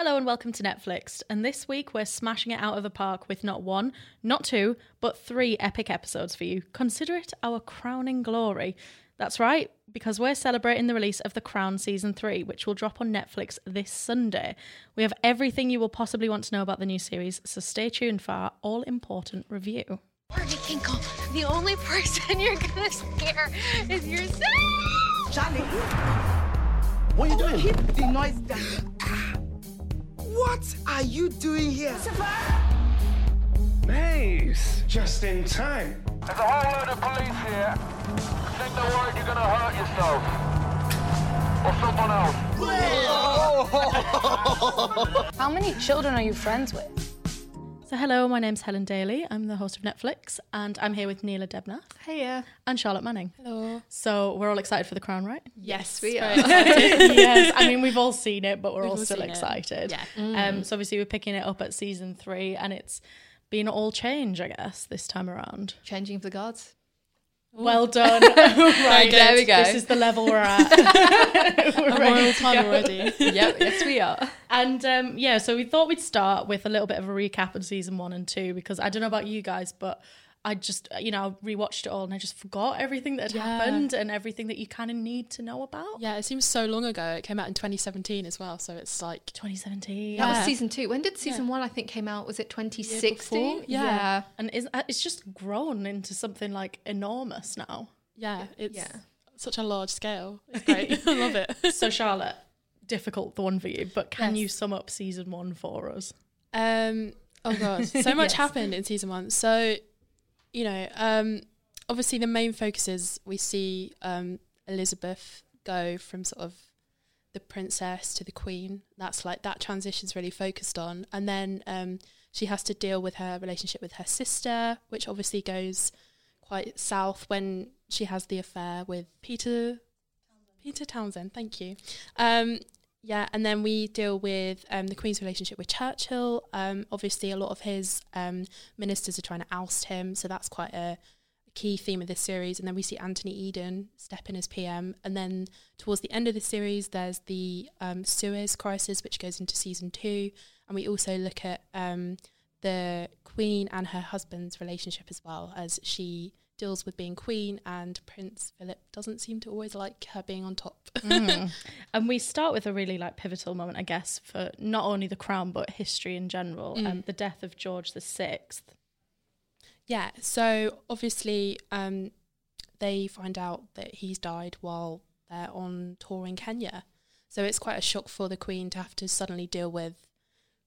Hello and welcome to Netflix. And this week we're smashing it out of the park with not one, not two, but three epic episodes for you. Consider it our crowning glory. That's right, because we're celebrating the release of The Crown Season 3, which will drop on Netflix this Sunday. We have everything you will possibly want to know about the new series, so stay tuned for our all important review. Barney Kinkle, the only person you're gonna scare is yourself. Charlie, What are you doing? keep the noise down. What are you doing here? Mace, just in time. There's a whole load of police here. Think they're worried you're gonna hurt yourself. Or someone else. How many children are you friends with? So, hello, my name's Helen Daly. I'm the host of Netflix, and I'm here with Neela Debnath. Hiya. And Charlotte Manning. Hello. So, we're all excited for The Crown, right? Yes, we are. yes, I mean we've all seen it, but we're We've all all still seen it. excited. Yeah. Um, so obviously we're picking it up at season three, and it's been all change, I guess, this time around. Changing of the gods. Well done. right, there we go. This is the level we're at. we're I'm ready royal to go. already. yep, yes we are. And um, yeah, so we thought we'd start with a little bit of a recap of season one and two because I don't know about you guys, but I just you know I rewatched it all and I just forgot everything that had Yeah. happened and everything that you kind of need to know about. Yeah, it seems so long ago. It came out in 2017 as well, so it's like 2017. Yeah. That was season two. When did season one, I think, came out? Was it 2016? before? Yeah. and is, uh, it's just grown into something like enormous now. yeah, it's Yeah. such a large scale. It's great. I love it. So Charlotte, difficult the one for you, but can Yes. you sum up season one for us? Um, oh god, so much Yes. happened in season one. So, you know, um, obviously the main focus is we see um, Elizabeth go from sort of the princess to the queen. That's like that transition's really focused on, and then um, she has to deal with her relationship with her sister, which obviously goes quite south when she has the affair with Peter. Peter Townsend, thank you. Yeah, and then we deal with um, the Queen's relationship with Churchill. Um, obviously, a lot of his um, ministers are trying to oust him, so that's quite a key theme of this series. And then we see Anthony Eden step in as PM. And then towards the end of the series, there's the um, Suez crisis, which goes into season two. And we also look at um, the Queen and her husband's relationship as well, as she deals with being Queen, and Prince Philip doesn't seem to always like her being on top. Mm. and we start with a really like pivotal moment, I guess, for not only the crown but history in general. Mm. Um, the death of George the Sixth. Yeah, so obviously um, they find out that he's died while they're on tour in Kenya. So it's quite a shock for the Queen to have to suddenly deal with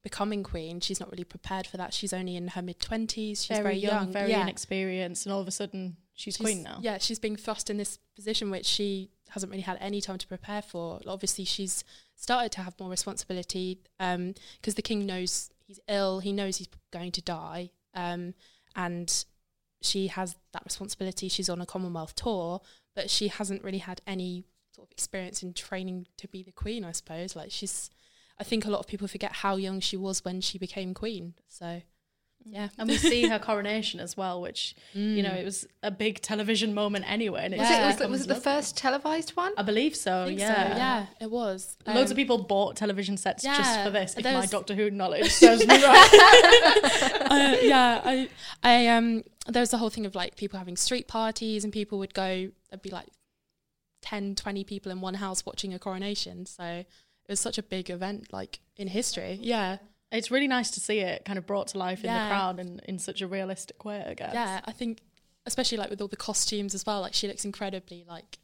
becoming Queen. She's not really prepared for that. She's only in her mid 20s. She's very, young. very yeah. inexperienced, and all of a sudden she's, queen now. Yeah, she's being thrust in this position which she hasn't really had any time to prepare for. Obviously, she's started to have more responsibility because the king knows he's ill. He knows he's going to die, um, and she has that responsibility. She's on a Commonwealth tour, but she hasn't really had any sort of experience in training to be the queen. I suppose like she's. I think a lot of people forget how young she was when she became queen. So, yeah, And we see her coronation as well, which you know Mm. it was a big television moment anyway. And it Was, it, was, was it the lovely. first televised one? I believe so. I think so, yeah, yeah, it was. Loads Um, of people bought television sets just for this. If my Doctor Who knowledge serves me right. uh, yeah, I, I um, there was the whole thing of like people having street parties and people would go. There'd be like 10, 20 people in one house watching a coronation. So it was such a big event, like in history. Yeah, It's really nice to see it kind of brought to life in the crowd and in such a realistic way, I guess. yeah. I think, especially like with all the costumes as well. Like she looks incredibly like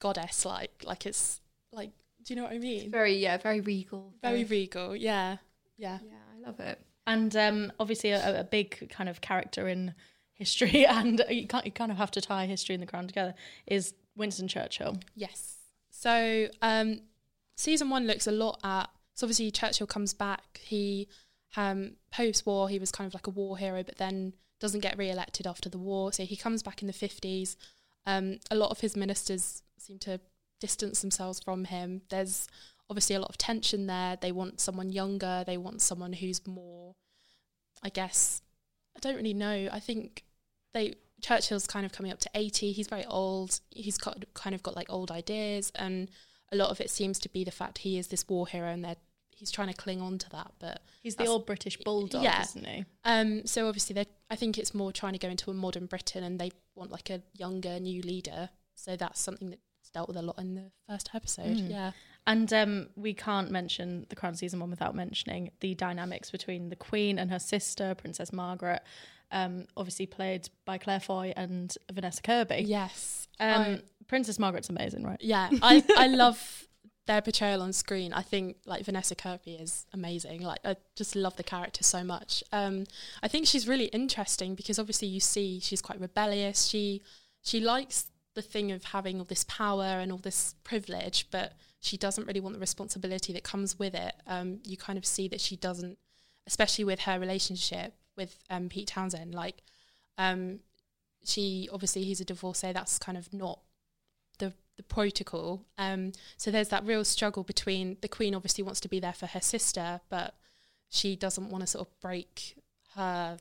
goddess, like like it's like. Do you know what I mean? Very, yeah, very regal. Very regal. Yeah, yeah. Yeah, I love it. And um, obviously, a, a big kind of character in history, and you, can't, you kind of have to tie history and the crown together, is Winston Churchill. Yes. So um, season one looks a lot at so obviously Churchill comes back. He um, post war he was kind of like a war hero, but then doesn't get re-elected after the war. So he comes back in the fifties. Um, a lot of his ministers seem to distance themselves from him. There's obviously a lot of tension there. They want someone younger. They want someone who's more, I guess, I don't really know. I think they Churchill's kind of coming up to 80. He's very old. He's got, kind of got like old ideas, and a lot of it seems to be the fact he is this war hero, and they're he's trying to cling on to that. But He's the old British bulldog, yeah. isn't he? um, so obviously they I think it's more trying to go into a modern Britain, and they want like a younger new leader. So that's something that's dealt with a lot in the first episode. Mm. Yeah, And um, we can't mention the Crown season one without mentioning the dynamics between the Queen and her sister, Princess Margaret, um, obviously played by Claire Foy and Vanessa Kirby. yes, Um, I- Princess Margaret's amazing, right? Yeah, I, I love their portrayal on screen. I think like Vanessa Kirby is amazing. Like I just love the character so much. Um, I think she's really interesting because obviously you see she's quite rebellious. She she likes the thing of having all this power and all this privilege, but she doesn't really want the responsibility that comes with it. Um, you kind of see that she doesn't, especially with her relationship with um, Pete Townsend. Like, um, she obviously he's a divorcee. That's kind of not the the protocol. Um, so there's that real struggle between the queen obviously wants to be there for her sister, but she doesn't want to sort of break her,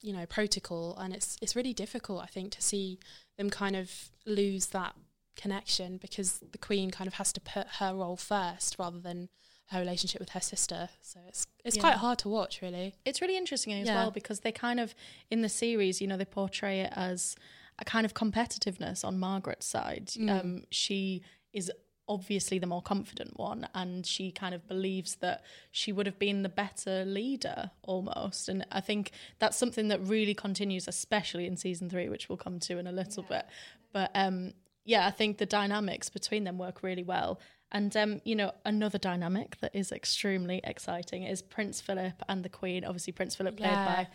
you know, protocol, and it's it's really difficult, I think, to see them kind of lose that connection because the queen kind of has to put her role first rather than her relationship with her sister. So it's it's Yeah. quite hard to watch, really. It's really interesting as Yeah. well because they kind of in the series, you know, they portray it as a kind of competitiveness on Margaret's side. Mm. Um, she is obviously the more confident one, and she kind of believes that she would have been the better leader almost. And I think that's something that really continues, especially in season three, which we'll come to in a little bit. But um, yeah, I think the dynamics between them work really well. And um, you know, another dynamic that is extremely exciting is Prince Philip and the Queen. Obviously, Prince Philip played Yeah. by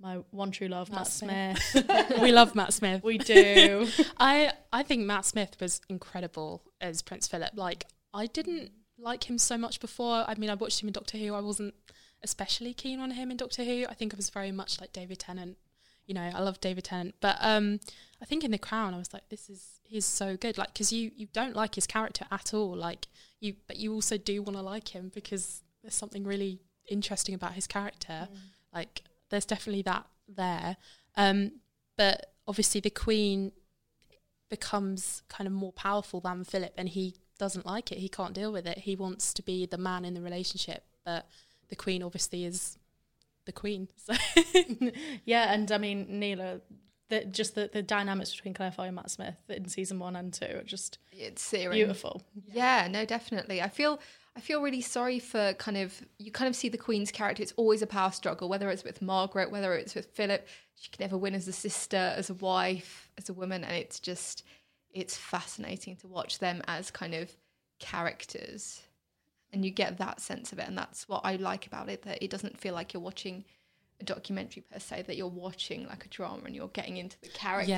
my one true love, Matt, Matt Smith. Smith. we love Matt Smith. we do. I I think Matt Smith was incredible as Prince Philip. Like I didn't like him so much before. I mean, I watched him in Doctor Who. I wasn't especially keen on him in Doctor Who. I think I was very much like David Tennant. You know, I love David Tennant, but um, I think in The Crown, I was like, this is he's so good. Like, because you you don't like his character at all. Like you, but you also do want to like him because there's something really interesting about his character. Like, there's definitely that there. Um, but obviously, the Queen becomes kind of more powerful than Philip, and he doesn't like it. He can't deal with it. He wants to be the man in the relationship, but the Queen obviously is the Queen. So yeah, and I mean, Neela, the, just the, the dynamics between Claire Foy and Matt Smith in season one and two are just It's searing. beautiful. Yeah, no, definitely. I feel I feel really sorry for kind of you kind of see the Queen's character. It's always a power struggle, whether it's with Margaret, whether it's with Philip. She can never win as a sister, as a wife, as a woman, and it's just it's fascinating to watch them as kind of characters. And you get that sense of it, and that's what I like about it. That it doesn't feel like you're watching a documentary per se. That you're watching like a drama, and you're getting into the characters.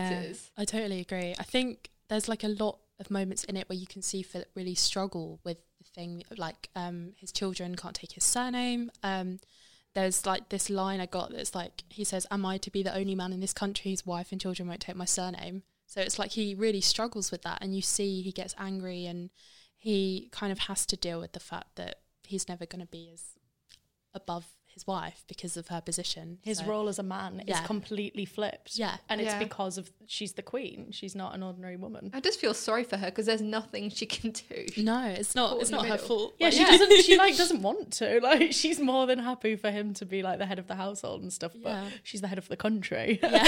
Yeah, I totally agree. I think there's like a lot of moments in it where you can see Philip really struggle with the thing, like um, his children can't take his surname. Um, there's like this line I got that's like, he says, Am I to be the only man in this country whose wife and children won't take my surname? So it's like he really struggles with that. And you see he gets angry and he kind of has to deal with the fact that he's never going to be as above his wife because of her position. His So- role as a man Yeah. is completely flipped. Yeah. And it's Yeah. because of she's the queen. She's not an ordinary woman. I just feel sorry for her because there's nothing she can do. No, it's not. Caught It's not her fault. Yeah, Like- she doesn't. She like doesn't want to. Like she's more than happy for him to be like the head of the household and stuff. But Yeah. she's the head of the country. Yeah.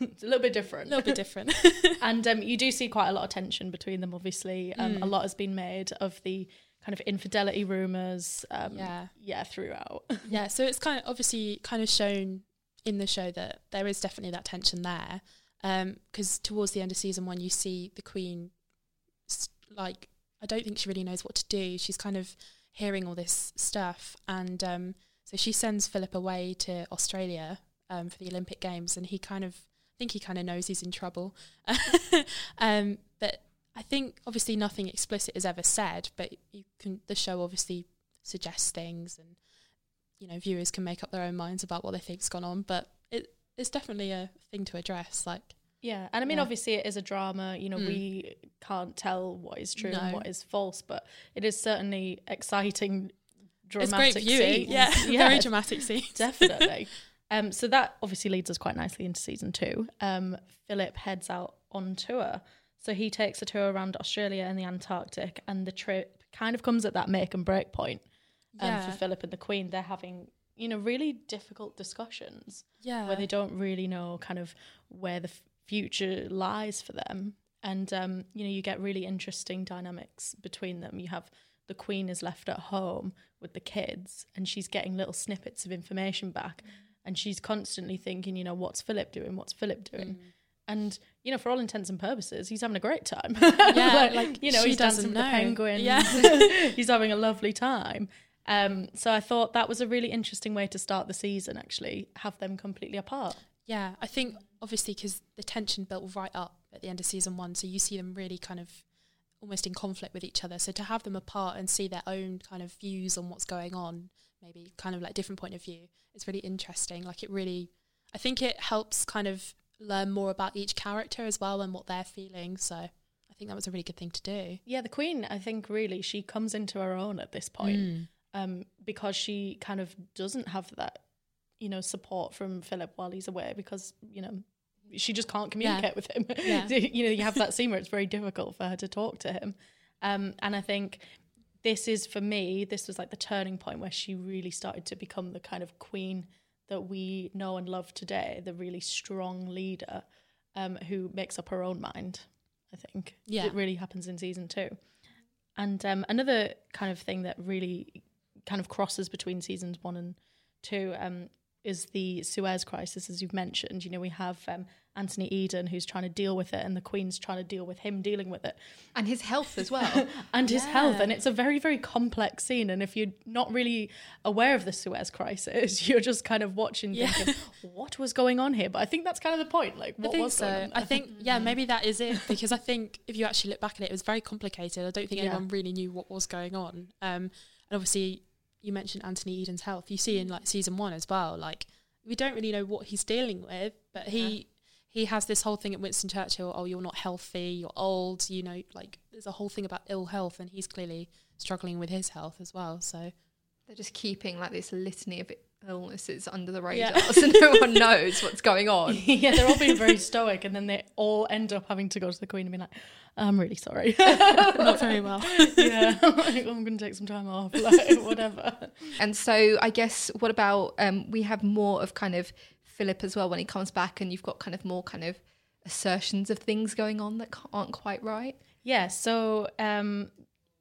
it's a little bit different. a little bit different. and um, you do see quite a lot of tension between them. Obviously, um, Mm. a lot has been made of the kind of infidelity rumors. Um, Yeah. yeah, throughout. yeah, so it's kind of obviously kind of shown in the show that there is definitely that tension there. Because towards the end of season one, you see the queen, like, I don't think she really knows what to do. She's kind of hearing all this stuff. And um, so she sends Philip away to Australia um, for the Olympic Games. And he kind of, I think he kind of knows he's in trouble. um, but I think obviously nothing explicit is ever said, but you can, the show obviously suggests things, and you know, viewers can make up their own minds about what they think's gone on. But it it's definitely a thing to address. Like, Yeah, and I mean, Yeah. obviously, it is a drama. You know, Mm. we can't tell what is true and what is false, but it is certainly exciting, it's dramatic great viewing. scenes. Yeah, very dramatic scenes. definitely. um, so that obviously leads us quite nicely into season two. Um, Philip heads out on tour, so he takes a tour around Australia and the Antarctic, and the trip kind of comes at that make and break point. Um, Yeah. for Philip and the Queen, they're having you know really difficult discussions yeah, where they don't really know kind of where the f- future lies for them. And um, you know, you get really interesting dynamics between them. You have the queen is left at home with the kids, and she's getting little snippets of information back, and she's constantly thinking, you know, what's Philip doing? What's Philip doing? And you know, for all intents and purposes, he's having a great time. Yeah, like, you know, he's dancing doesn't with the know. penguins. Yeah. he's having a lovely time. Um, so I thought that was a really interesting way to start the season. Actually, have them completely apart. Yeah, I think obviously because the tension built right up at the end of season one, so you see them really kind of almost in conflict with each other. So to have them apart and see their own kind of views on what's going on, maybe kind of like different point of view, it's really interesting. Like it really, I think it helps kind of learn more about each character as well and what they're feeling. So I think that was a really good thing to do. Yeah, the queen, I think, really she comes into her own at this point um, because she kind of doesn't have that, you know, support from Philip while he's away because you know she just can't communicate with him. Yeah. you know, you have that scene where it's very difficult for her to talk to him, um, and I think this is for me. This was like the turning point where she really started to become the kind of queen that we know and love today, the really strong leader um, who makes up her own mind. I think Yeah. it really happens in season two. And um, another kind of thing that really kind of crosses between seasons one and two um, is the Suez crisis, as you've mentioned. You know, we have um, Anthony Eden who's trying to deal with it, and the Queen's trying to deal with him dealing with it And his health as well. and his health. And it's a very, very complex scene. And if you're not really aware of the Suez crisis, you're just kind of watching, Yeah. thinking, what was going on here? But I think that's kind of the point. Like, what I think was going so. on I think yeah, maybe that is it because I think if you actually look back at it, it was very complicated. I don't think Yeah. anyone really knew what was going on. Um, and obviously, you mentioned Anthony Eden's health. You see in like season one as well. Like we don't really know what he's dealing with, but he he has this whole thing at Winston Churchill. Oh, you're not healthy. You're old. You know, like there's a whole thing about ill health, and he's clearly struggling with his health as well. So They're just keeping like this litany of illnesses under the Yeah. radar, so no one knows what's going on. yeah, they're all being very stoic, and then they all end up having to go to the Queen and be like, I'm really sorry. not very well. yeah, like, I'm going to take some time off, like, whatever. And so I guess what about um, we have more of kind of Philip as well when he comes back, and you've got kind of more kind of assertions of things going on that aren't quite right. Yeah, so um,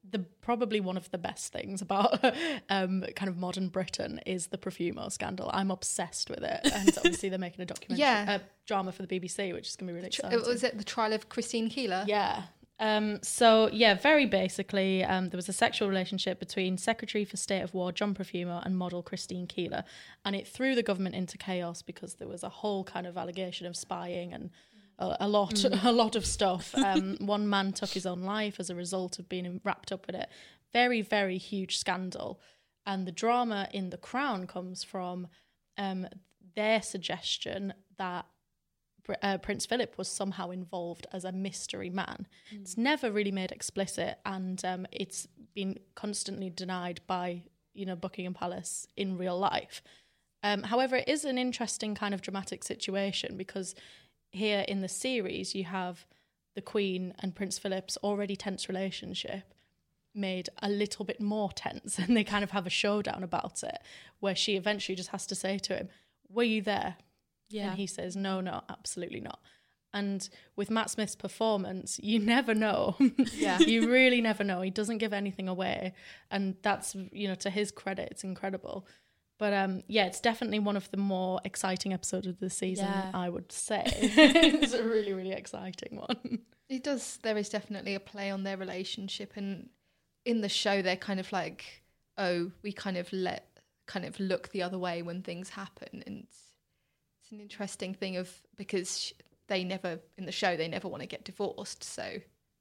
the probably one of the best things about um, kind of modern Britain is the Profumo scandal. I'm obsessed with it, and obviously they're making a documentary, Yeah. a drama for the BBC, which is going to be really exciting. Was it the trial of Christine Keeler? Yeah. Um, so yeah, very basically, um, there was a sexual relationship between Secretary for State of War John Profumo and model Christine Keeler, and it threw the government into chaos because there was a whole kind of allegation of spying and a, a lot, a lot of stuff. Um, one man took his own life as a result of being wrapped up in it. Very, very huge scandal, and the drama in The Crown comes from um, their suggestion that uh, Prince Philip was somehow involved as a mystery man. It's never really made explicit, and um, it's been constantly denied by you know Buckingham Palace in real life. Um, however, it is an interesting kind of dramatic situation because here in the series you have the Queen and Prince Philip's already tense relationship made a little bit more tense, and they kind of have a showdown about it, where she eventually just has to say to him, "Were you there?" Yeah. And he says, no, no, absolutely not. And with Matt Smith's performance, you never know. Yeah. you really never know. He doesn't give anything away. And that's, you know, to his credit, it's incredible. But um, yeah, it's definitely one of the more exciting episodes of the season, Yeah. I would say. it's a really, really exciting one. It does. There is definitely a play on their relationship, and in the show, they're kind of like, oh, we kind of let kind of look the other way when things happen, and it's, it's an interesting thing of because sh- they never in the show they never want to get divorced, so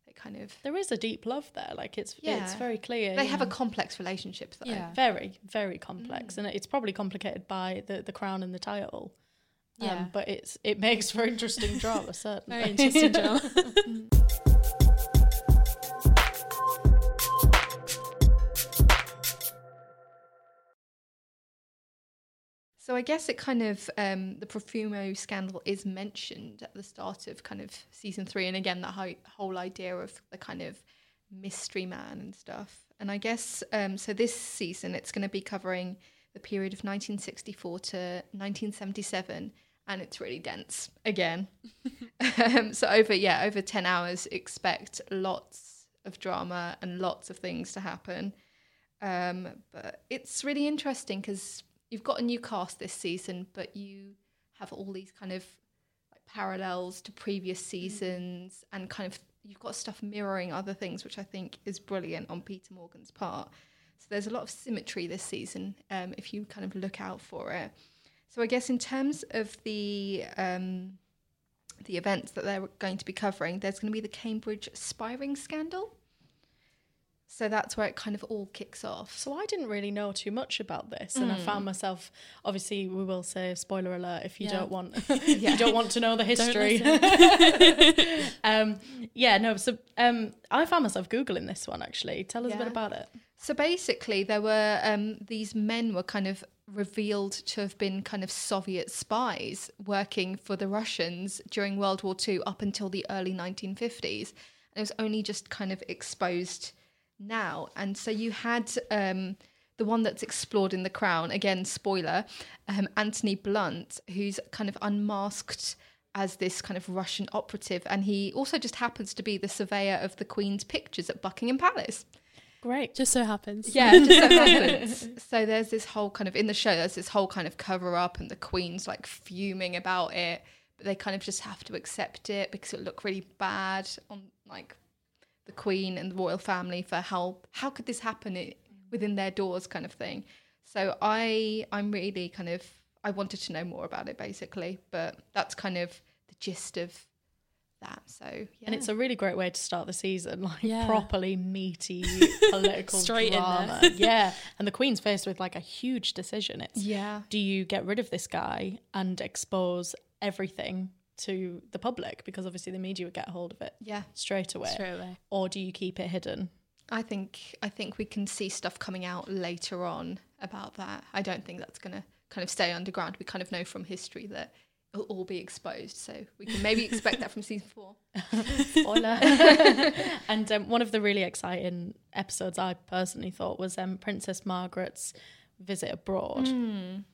they kind of There is a deep love there. Like it's yeah. it's very clear. they you have a complex relationship though. Yeah. very very complex, and it's probably complicated by the the crown and the title. Um, Yeah. but it's it makes for interesting drama, certainly. Very interesting drama. So I guess it kind of um, the Profumo scandal is mentioned at the start of kind of season three, and again that ho- whole idea of the kind of mystery man and stuff. And I guess um, so. This season it's going to be covering the period of 1964 to 1977, and it's really dense again. um, so over yeah over 10 hours, expect lots of drama and lots of things to happen. Um, but it's really interesting because you've got a new cast this season, but you have all these kind of like parallels to previous seasons, and kind of you've got stuff mirroring other things, which I think is brilliant on Peter Morgan's part. So there's a lot of symmetry this season um, if you kind of look out for it. So I guess in terms of the um, the events that they're going to be covering, there's going to be the Cambridge spying scandal. So that's where it kind of all kicks off. So I didn't really know too much about this, and I found myself. Obviously, we will say spoiler alert if you Yeah. don't want if you don't want to know the history. um, yeah, no. So um, I found myself googling this one. Actually, tell us a bit about it. So basically, there were um, these men were kind of revealed to have been kind of Soviet spies working for the Russians during World War II up until the early 1950s. And it was only just kind of exposed now. And so you had um, the one that's explored in The Crown, again, spoiler, um, Anthony Blunt, who's kind of unmasked as this kind of Russian operative. And he also just happens to be the surveyor of the Queen's pictures at Buckingham Palace. Great. Just so happens. Yeah, just so happens. So there's this whole kind of in the show. There's this whole kind of cover up, and the Queen's like fuming about it, but they kind of just have to accept it because it looked really bad on like the Queen and the royal family for help. how could this happen within their doors, kind of thing. So I I'm really kind of I wanted to know more about it basically, but that's kind of the gist of that. So yeah, And it's a really great way to start the season, like Yeah. properly meaty political Straight in there. drama. yeah, and the Queen's faced with like a huge decision. It's yeah. do you get rid of this guy and expose everything to the public because obviously the media would get hold of it Yeah, straight away, Straight away. or do you keep it hidden? I think I think we can see stuff coming out later on about that. I don't think that's going to kind of stay underground. We kind of know from history that it'll all be exposed, so we can maybe expect that from season four. Spoiler. and um, one of the really exciting episodes I personally thought was um, Princess Margaret's visit abroad.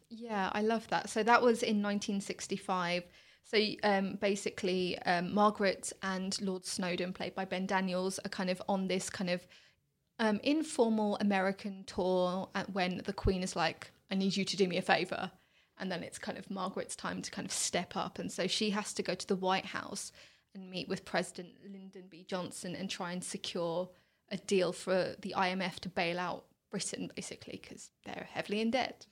Yeah, I love that. So that was in 1965. So um, basically, um, Margaret and Lord Snowdon, played by Ben Daniels, are kind of on this kind of um, informal American tour when the Queen is like, I need you to do me a favour. And then it's kind of Margaret's time to kind of step up. And so she has to go to the White House and meet with President Lyndon B. Johnson and try and secure a deal for the IMF to bail out Britain, basically, because they're heavily in debt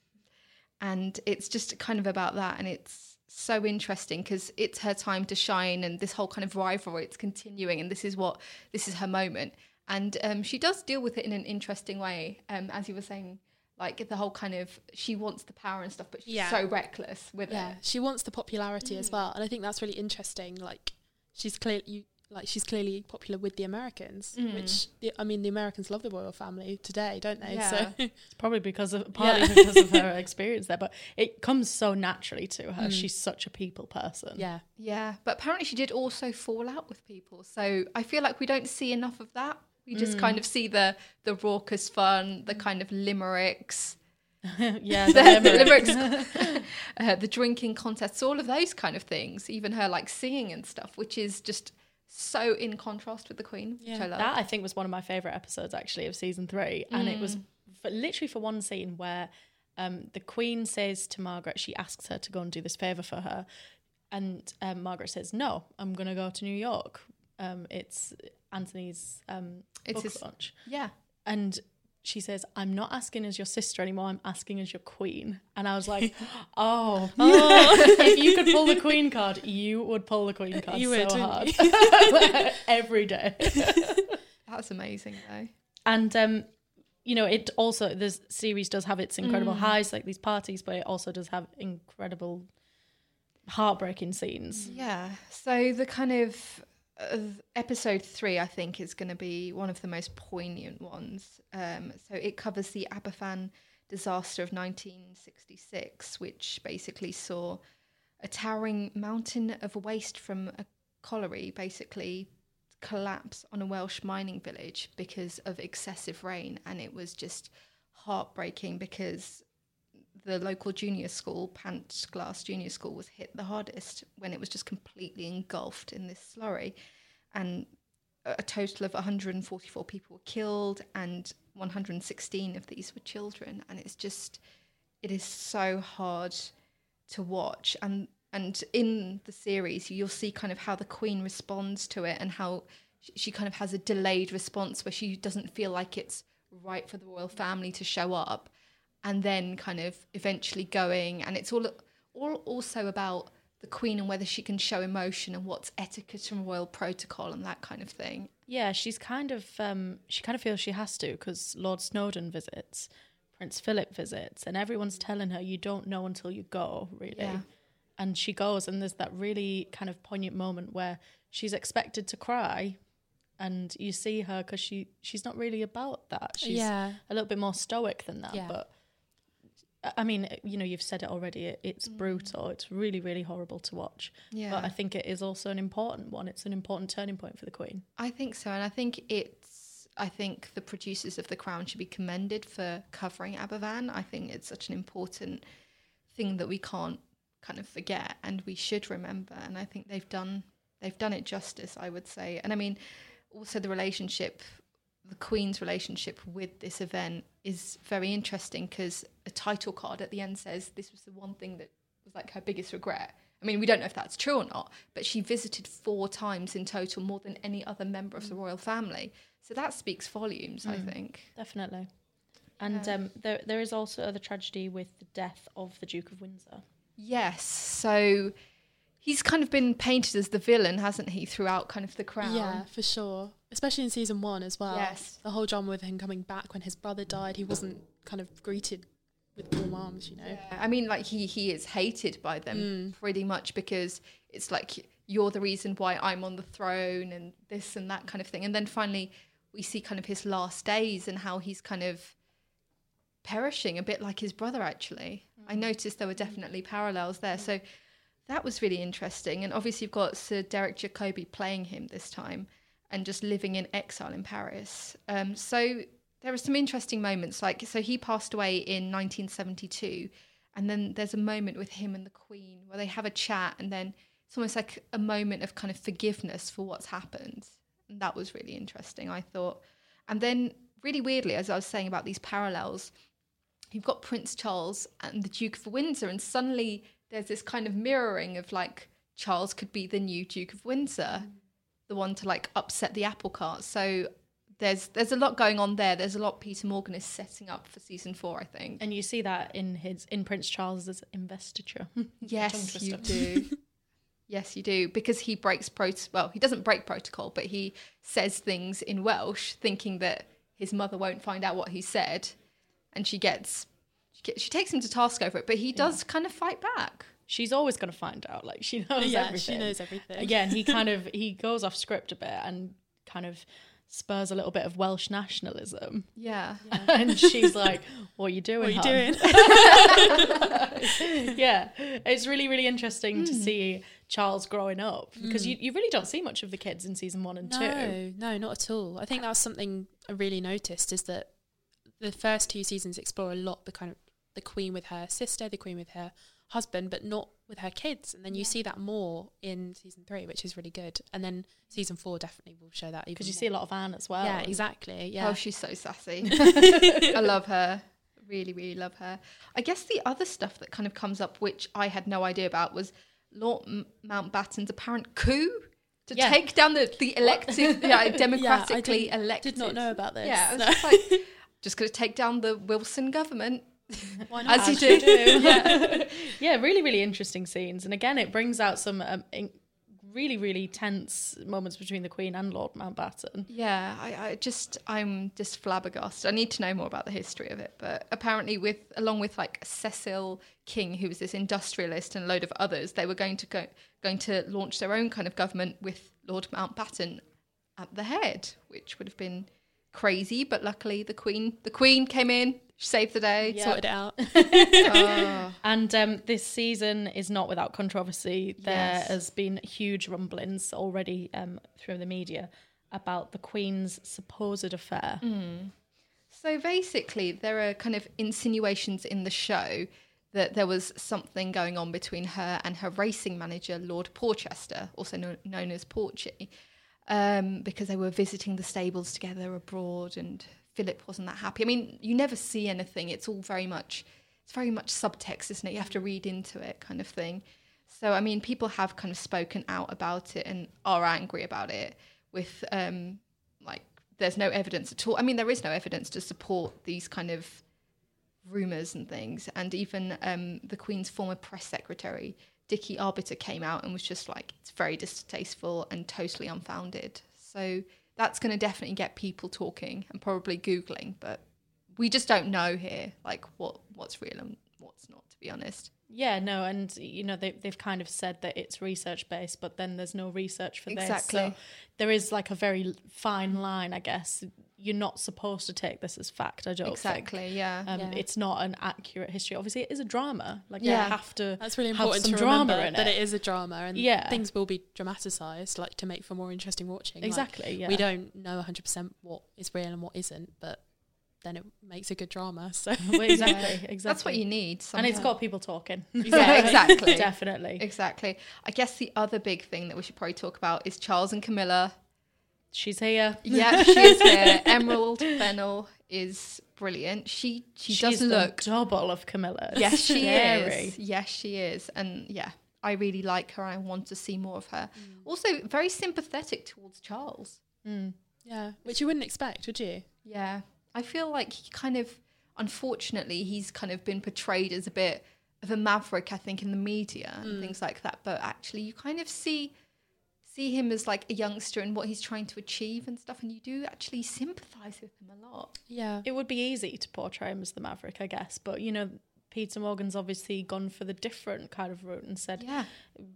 and it's just kind of about that and it's so interesting because it's her time to shine and this whole kind of rivalry it's continuing and this is what this is her moment and um, she does deal with it in an interesting way um, as you were saying like the whole kind of she wants the power and stuff but she's Yeah. so reckless with it. Yeah, it she wants the popularity as well, and I think that's really interesting. Like, she's clear, you like she's clearly popular with the Americans, mm. which the, I mean, the Americans love the royal family today, don't they? So It's probably because of partly Yeah. because of her experience there, but it comes so naturally to her. Mm. She's such a people person. yeah, yeah but apparently she did also fall out with people so i feel like we don't see enough of that we just mm. kind of see the the raucous fun the kind of limericks yeah. the, the the limericks. uh, the drinking contests, all of those kind of things. Even her like singing and stuff, which is just so in contrast with the Queen, Yeah. I. That I think was one of my favorite episodes actually of season three, and it was for, literally for one scene where um, the Queen says to Margaret, she asks her to go and do this favor for her, and um, Margaret says, "No, I'm going to go to New York. Um, it's Anthony's um, It's book his- launch." yeah, and she says, I'm not asking as your sister anymore, I'm asking as your queen. And I was like, oh, if you could pull the queen card, you would pull the queen card You so would, hard. Every day. That's amazing though. And um, you know, it also this series does have its incredible Mm. highs, like these parties, but it also does have incredible heartbreaking scenes. Yeah. So the kind of episode three, I think, is going to be one of the most poignant ones. Um, so it covers the Aberfan disaster of 1966, which basically saw a towering mountain of waste from a colliery basically collapse on a Welsh mining village because of excessive rain, and it was just heartbreaking because the local junior school, Pantglas Junior School, was hit the hardest when it was just completely engulfed in this slurry. And a total of 144 people were killed, and 116 of these were children. And it's just, it is so hard to watch. And and in the series, you'll see kind of how the Queen responds to it, and how she kind of has a delayed response where she doesn't feel like it's right for the royal family to show up and then kind of eventually going and it's all all also about the queen and whether she can show emotion and what's etiquette and royal protocol and that kind of thing Yeah, she's kind of um, she kind of feels she has to because Lord Snowdon visits, Prince Philip visits, and everyone's telling her you don't know until you go, really. Yeah. And she goes, and there's that really kind of poignant moment where she's expected to cry, and you see her because she she's not really about that. She's Yeah. a little bit more stoic than that, Yeah. but. I- mean, you know, you've said it already. It, it's mm. brutal. It's really, really horrible to watch. Yeah. But I think it is also an important one. It's an important turning point for the Queen. i think so and i think it's i think the producers of the crown should be commended for covering aberfan i think it's such an important thing that we can't kind of forget and we should remember and i think they've done they've done it justice i would say and i mean also the relationship the queen's relationship with this event is very interesting because a title card at the end says this was the one thing that was like her biggest regret i mean we don't know if that's true or not but she visited four times in total more than any other member of the mm. royal family so that speaks volumes i mm. think Definitely. And um, um, there, there is also the tragedy with the death of the Duke of Windsor. Yes. So he's kind of been painted as the villain, hasn't he, throughout kind of the crown? Yeah, for sure. Especially in season one as well. Yes. The whole drama with him coming back when his brother died, he wasn't kind of greeted with warm arms, you know. yeah. I mean, like he he is hated by them mm. pretty much because it's like you're the reason why I'm on the throne and this and that kind of thing. And then finally, we see kind of his last days and how he's kind of perishing, a bit like his brother. Actually, I mm. noticed there were mm. definitely parallels there. So that was really interesting. And obviously, you've got Sir Derek Jacobi playing him this time and just living in exile in Paris. Um, so there are some interesting moments. Like, so he passed away in 1972. And then there's a moment with him and the Queen where they have a chat, and then it's almost like a moment of kind of forgiveness for what's happened. And that was really interesting, I thought. And then, really weirdly, as I was saying about these parallels, you've got Prince Charles and the Duke of Windsor, and suddenly there's this kind of mirroring of like Charles could be the new Duke of Windsor, the one to like upset the apple cart. So there's there's a lot going on there. There's a lot Peter Morgan is setting up for season four, I think. And you see that in his in Prince Charles's investiture. Yes, you do. yes, you do. Because he breaks protocol. Well, he doesn't break protocol, but he says things in Welsh, thinking that his mother won't find out what he said, and she gets she, gets, she takes him to task over it. But he does kind of fight back. She's always going to find out. Like she knows Yeah, everything. she knows everything. Again, he kind of he goes off script a bit and kind of spurs a little bit of Welsh nationalism. Yeah. and she's like, "What are you doing? What are you hun?" doing? yeah, it's really really interesting Hmm. to see Charles growing up because you, you really don't see much of the kids in season one and two. no, no, not at all. I think that's something I really noticed is that the first two seasons explore a lot the kind of the queen with her sister, the queen with her husband, but not with her kids. And then you see that more in season three, which is really good. And then season four definitely will show that Because you more. see a lot of Anne as well. Yeah, exactly. Yeah. Oh, she's so sassy. I love her. Really, really love her. I guess the other stuff that kind of comes up, which I had no idea about, was Lord M- Mountbatten's apparent coup to Yeah. take down the, the elected, yeah, democratically did elected. not know about this. Yeah, I was No. just like, just going to take down the Wilson government. Why not? As you do. yeah. Yeah, really, really interesting scenes. And again, it brings out some um, in- really, really tense moments between the Queen and Lord Mountbatten. Yeah, I, I just I'm just flabbergasted. I need to know more about the history of it. But apparently, with along with like Cecil King, who was this industrialist, and a load of others, they were going to go going to launch their own kind of government with Lord Mountbatten at the head, which would have been crazy. But luckily, the Queen the Queen came in, saved the day. Sorted it out. And um, this season is not without controversy. There Yes. has been huge rumblings already um, through the media about the Queen's supposed affair. So basically, there are kind of insinuations in the show that there was something going on between her and her racing manager, Lord Porchester, also kno- known as Porchy, um, because they were visiting the stables together abroad, and Philip wasn't that happy. I mean, you never see anything; it's all very much, it's very much subtext, isn't it? You have to read into it, kind of thing. So, I mean, people have kind of spoken out about it and are angry about it with um, like there's no evidence at all. I mean, there is no evidence to support these kind of rumours and things. And even um, the Queen's former press secretary, Dickie Arbiter, came out and was just like, it's very distasteful and totally unfounded. So that's going to definitely get people talking and probably Googling. But we just don't know here, like, what what's real and what's not, to be honest. Yeah, no, and you know they they've kind of said that it's research based, but then there's no research for this. Exactly. So there is like a very fine line, I guess. You're not supposed to take this as fact. I don't Exactly, think. yeah. Um, Yeah. It's not an accurate history. Obviously, it is a drama. Like Yeah. you have to. That's really have important some to drama remember in that it. it is a drama and Yeah. things will be dramatised, like to make for more interesting watching. Like, Exactly, yeah. We don't know 100% what is real and what isn't, but then it makes a good drama. So Well, exactly, exactly. That's what you need. and it's somehow. got people talking. Yeah, exactly. Definitely. Exactly. I guess the other big thing that we should probably talk about is Charles and Camilla. She's here. Yeah, she's here. Emerald Fennell is brilliant. She she She's does the look. double of Camilla. It's Yes, she scary. is. Yes, she is. And yeah, I really like her. I want to see more of her. Mm. Also, very sympathetic towards Charles. yeah, which you wouldn't expect, would you? Yeah, I feel like he kind of, unfortunately, he's kind of been portrayed as a bit of a maverick. I think in the media and things like that. But actually, you kind of see see him as like a youngster and what he's trying to achieve and stuff, and you do actually sympathise with him a lot. Yeah. It would be easy to portray him as the Maverick, I guess, but you know, Peter Morgan's obviously gone for the different kind of route and said, Yeah.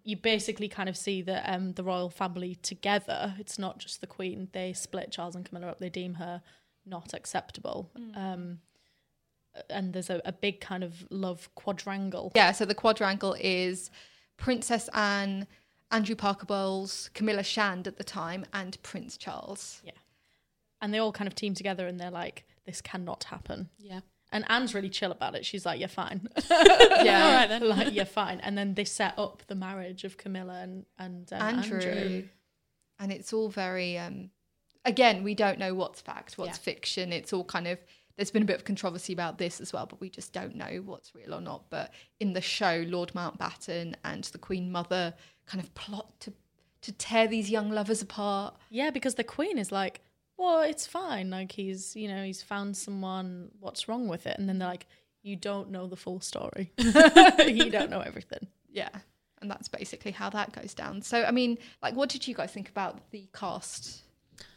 you basically kind of see that um, the royal family together. It's not just the Queen. They split Charles and Camilla up. They deem her not acceptable. Um, and there's a, a big kind of love quadrangle. Yeah, so the quadrangle is Princess Anne, Andrew Parker Bowles, Camilla Shand at the time, and Prince Charles. Yeah. And they all kind of team together and they're like, this cannot happen. Yeah. And Anne's really chill about it. She's like, you're fine. Yeah. All right then. like, you're fine. And then they set up the marriage of Camilla and, and um, Andrew. Andrew. And it's all very, um, again, we don't know what's fact, what's Yeah. fiction. It's all kind of, there's been a bit of controversy about this as well, but we just don't know what's real or not. But in the show, Lord Mountbatten and the Queen Mother kind of plot to, to tear these young lovers apart. Yeah, because the Queen is like, well, it's fine. Like, he's, you know, he's found someone. What's wrong with it? And then they're like, you don't know the full story. you don't know everything. Yeah. And that's basically how that goes down. So, I mean, like, what did you guys think about the cast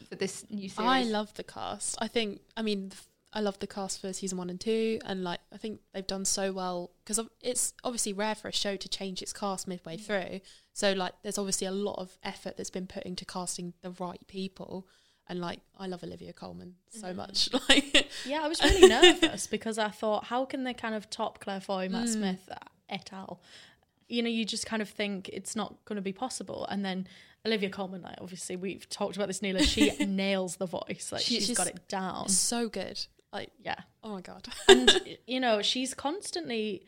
for this new series? I love the cast. I think, I mean, th- I love the cast for season one and two, and like I think they've done so well because it's obviously rare for a show to change its cast midway mm. through. So like, there's obviously a lot of effort that's been put into casting the right people, and like I love Olivia Colman so mm-hmm. much. Like, Yeah, I was really nervous because I thought, how can they kind of top Claire Foy, Matt mm. Smith, uh, et al? You know, you just kind of think it's not going to be possible. And then Olivia Colman, like, obviously, we've talked about this, Neela, she nails the voice. Like, She- she's she's got it down. so good. Like, Yeah. oh my god. and you know she's constantly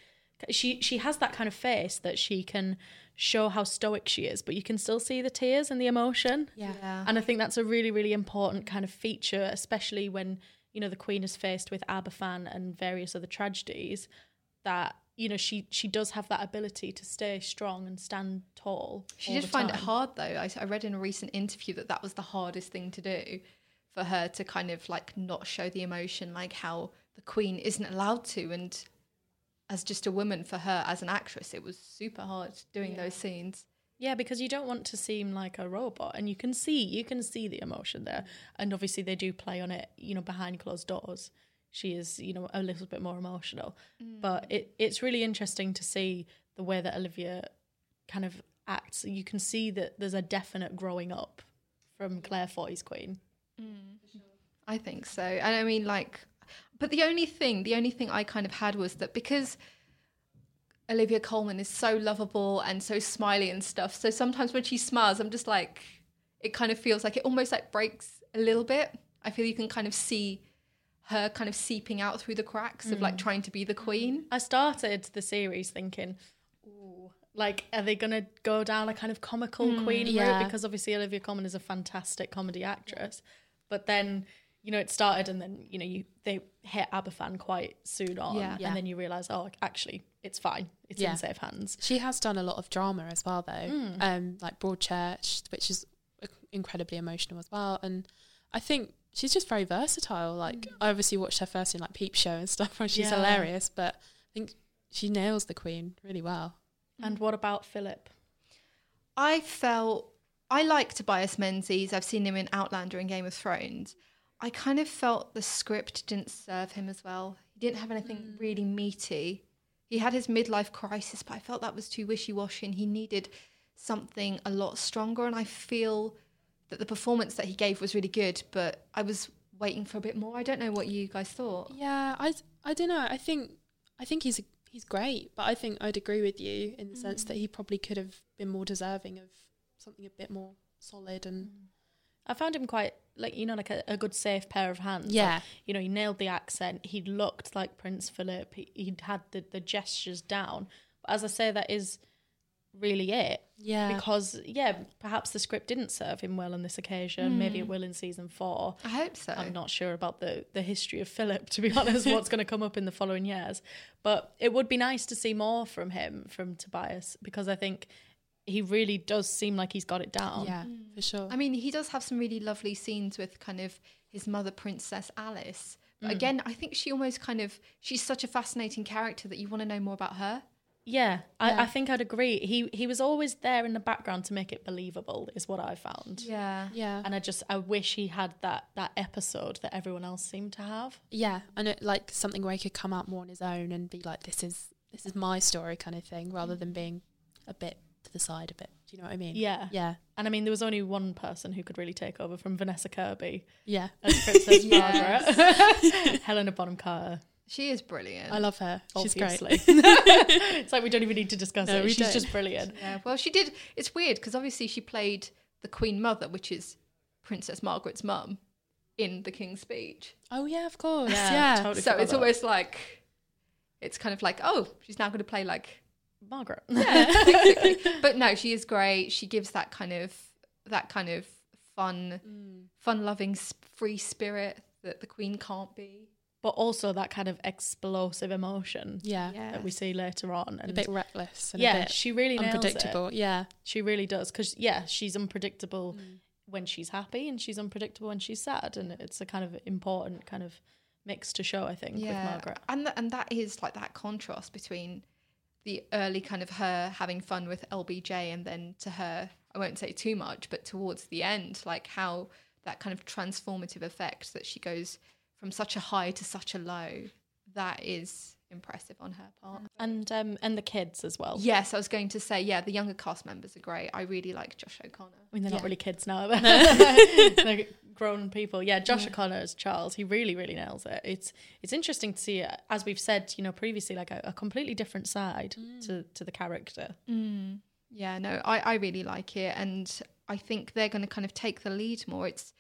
she she has that kind of face that she can show how stoic she is but you can still see the tears and the emotion Yeah. Yeah. and i think that's a really really important kind of feature especially when you know the queen is faced with aberfan and various other tragedies that you know she she does have that ability to stay strong and stand tall She did the find it hard though. I, I read in a recent interview that that was the hardest thing to do for her to kind of like not show the emotion, like how the Queen isn't allowed to. And as just a woman, for her as an actress, it was super hard doing those scenes. Yeah, because you don't want to seem like a robot, and you can see you can see the emotion there, and obviously they do play on it. You know, behind closed doors, she is you know a little bit more emotional, mm. but it it's really interesting to see the way that Olivia kind of acts. You can see that there's a definite growing up from Claire Foy's Queen. Mm. I think so. And I mean, like, but the only thing, the only thing I kind of had was that because Olivia Colman is so lovable and so smiley and stuff, so sometimes when she smiles, I'm just like, it kind of feels like it almost like breaks a little bit. I feel you can kind of see her kind of seeping out through the cracks of like mm. trying to be the queen. I started the series thinking, ooh, like, are they going to go down a kind of comical queen mm, yeah. route? Because obviously Olivia Colman is a fantastic comedy actress. But then, you know, it started and then, you know, you they hit Aberfan quite soon on. Yeah. Yeah. And then you realise, oh, actually, it's fine. It's Yeah. in safe hands. She has done a lot of drama as well, though, um, like Broadchurch, which is incredibly emotional as well. And I think she's just very versatile. Like, I obviously watched her first in like Peep Show and stuff, where she's Yeah. hilarious. But I think she nails the Queen really well. And what about Philip? I felt I like Tobias Menzies. I've seen him in Outlander and Game of Thrones. I kind of felt the script didn't serve him as well. He didn't have anything mm. really meaty. He had his midlife crisis, but I felt that was too wishy washy and he needed something a lot stronger. And I feel that the performance that he gave was really good, but I was waiting for a bit more. I don't know what you guys thought. Yeah, I I don't know. I think I think he's he's great, but I think I'd agree with you in the sense mm. that he probably could have been more deserving of something a bit more solid and mm. I found him quite like you know like a, a good safe pair of hands. Like, Yeah. you know he nailed the accent. He looked like Prince Philip. He, he'd had the the gestures down. But as I say, that is really it. Yeah. Because yeah, perhaps the script didn't serve him well on this occasion. Maybe it mm. will in season four. I hope so. I'm not sure about the the history of Philip, to be honest, what's going to come up in the following years. But it would be nice to see more from him, from Tobias, because I think he really does seem like he's got it down. yeah, mm. for sure. I mean, he does have some really lovely scenes with kind of his mother, Princess Alice. But mm. again, I think she almost kind of she's such a fascinating character that you want to know more about her. Yeah, I, I think I'd agree. He he was always there in the background to make it believable, is what I found. Yeah. yeah. And I just I wish he had that that episode that everyone else seemed to have. Yeah, and it, like something where he could come out more on his own and be like, "This is this is my story," kind of thing, rather mm. than being a bit to the side a bit. Do you know what I mean? Yeah. yeah, And I mean, there was only one person who could really take over from Vanessa Kirby yeah. as Princess Margaret. Helena Bonham Carter. She is brilliant. I love her. She's Obviously. great. it's like we don't even need to discuss No, it. we She's don't. just brilliant. yeah. Well, she did. It's weird because obviously she played the Queen Mother, which is Princess Margaret's mum, in the King's Speech. Oh yeah, of course. Yeah, Yeah, totally. so it's that. almost like it's kind of like, oh, she's now going to play like Margaret. basically. but no, she is great. She gives that kind of that kind of fun, fun-loving, free spirit that the Queen can't be. but also that kind of explosive emotion yeah, that we see later on. And a bit reckless. And yeah, a bit she really nails it. unpredictable. Yeah, She really does because yeah, she's unpredictable Mm. when she's happy and she's unpredictable when she's sad, and it's a kind of important kind of mix to show. I think with Margaret. and th- and that is like that contrast between the early kind of her having fun with LBJ and then to her, I won't say too much, but towards the end, like how that kind of transformative effect that she goes from such a high to such a low, that is impressive on her part. And um and the kids as well. Yes, I was going to say, yeah, the younger cast members are great. I really like Josh O'Connor. I mean, they're not really kids now. They're grown people. Yeah, Josh O'Connor as Charles, he really, really nails it. It's it's interesting to see, uh, as we've said, you know, previously, like a, a completely different side to to the character. Yeah, no, I, I really like it, and I think they're going to kind of take the lead more. It's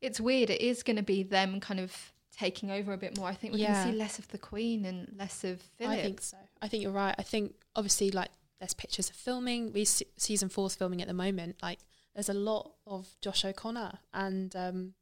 it's weird. It is going to be them kind of taking over a bit more. I think we're Yeah. going to see less of the Queen and less of Philip. I think so. I think you're right. I think obviously like there's pictures of filming. We se- season four's filming at the moment. Like there's a lot of Josh O'Connor and um,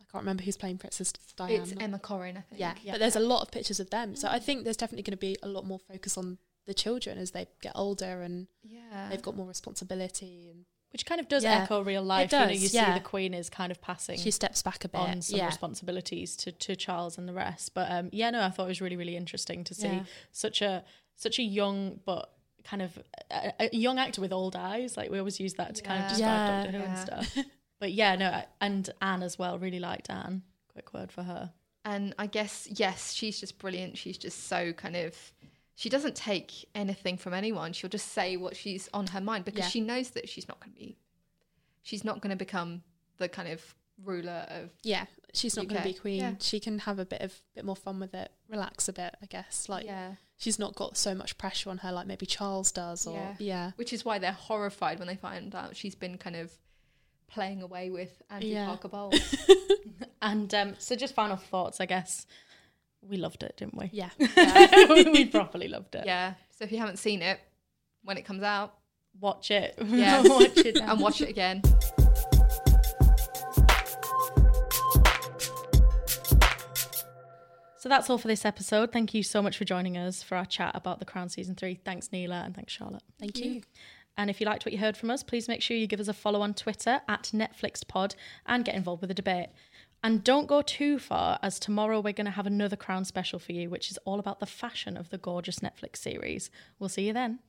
I can't remember who's playing Princess Diana. it's Emma Corrin. I think. yeah, Yeah. but there's a lot of pictures of them. So I think there's definitely going to be a lot more focus on the children as they get older and yeah. they've got more responsibility and Which kind of does Yeah, echo real it life. you know, does, you see the Queen is kind of passing She steps back a bit. on some yeah. responsibilities to, to Charles and the rest. But um, yeah, no, I thought it was really, really interesting to see Yeah. such a such a young but kind of a, a young actor with old eyes. Like we always use that to kind of describe Yeah, Doctor Who and stuff. But yeah, no, and Anne as well. Really liked Anne. Quick word for her. And I guess, yes, she's just brilliant. She's just so kind of. She doesn't take anything from anyone. She'll just say what she's on her mind because Yeah. she knows that she's not going to be. She's not going to become the kind of ruler of. Yeah, she's not going to be queen. Yeah. She can have a bit of bit more fun with it, relax a bit, I guess. Like yeah. She's not got so much pressure on her like maybe Charles does or Yeah. yeah. Which is why they're horrified when they find out she's been kind of playing away with Andrew Yeah. Parker Bowles. And um, so, just final thoughts. I guess we loved it, didn't we? Yeah. we properly loved it. yeah. So if you haven't seen it, when it comes out, Watch it. Yeah. watch it. and watch it again. So that's all for this episode. Thank you so much for joining us for our chat about The Crown Season 3. Thanks, Neela, and thanks, Charlotte. Thank you. And if you liked what you heard from us, please make sure you give us a follow on Twitter at NetflixPod and get involved with the debate. And don't go too far, as tomorrow we're going to have another Crown special for you, which is all about the fashion of the gorgeous Netflix series. We'll see you then.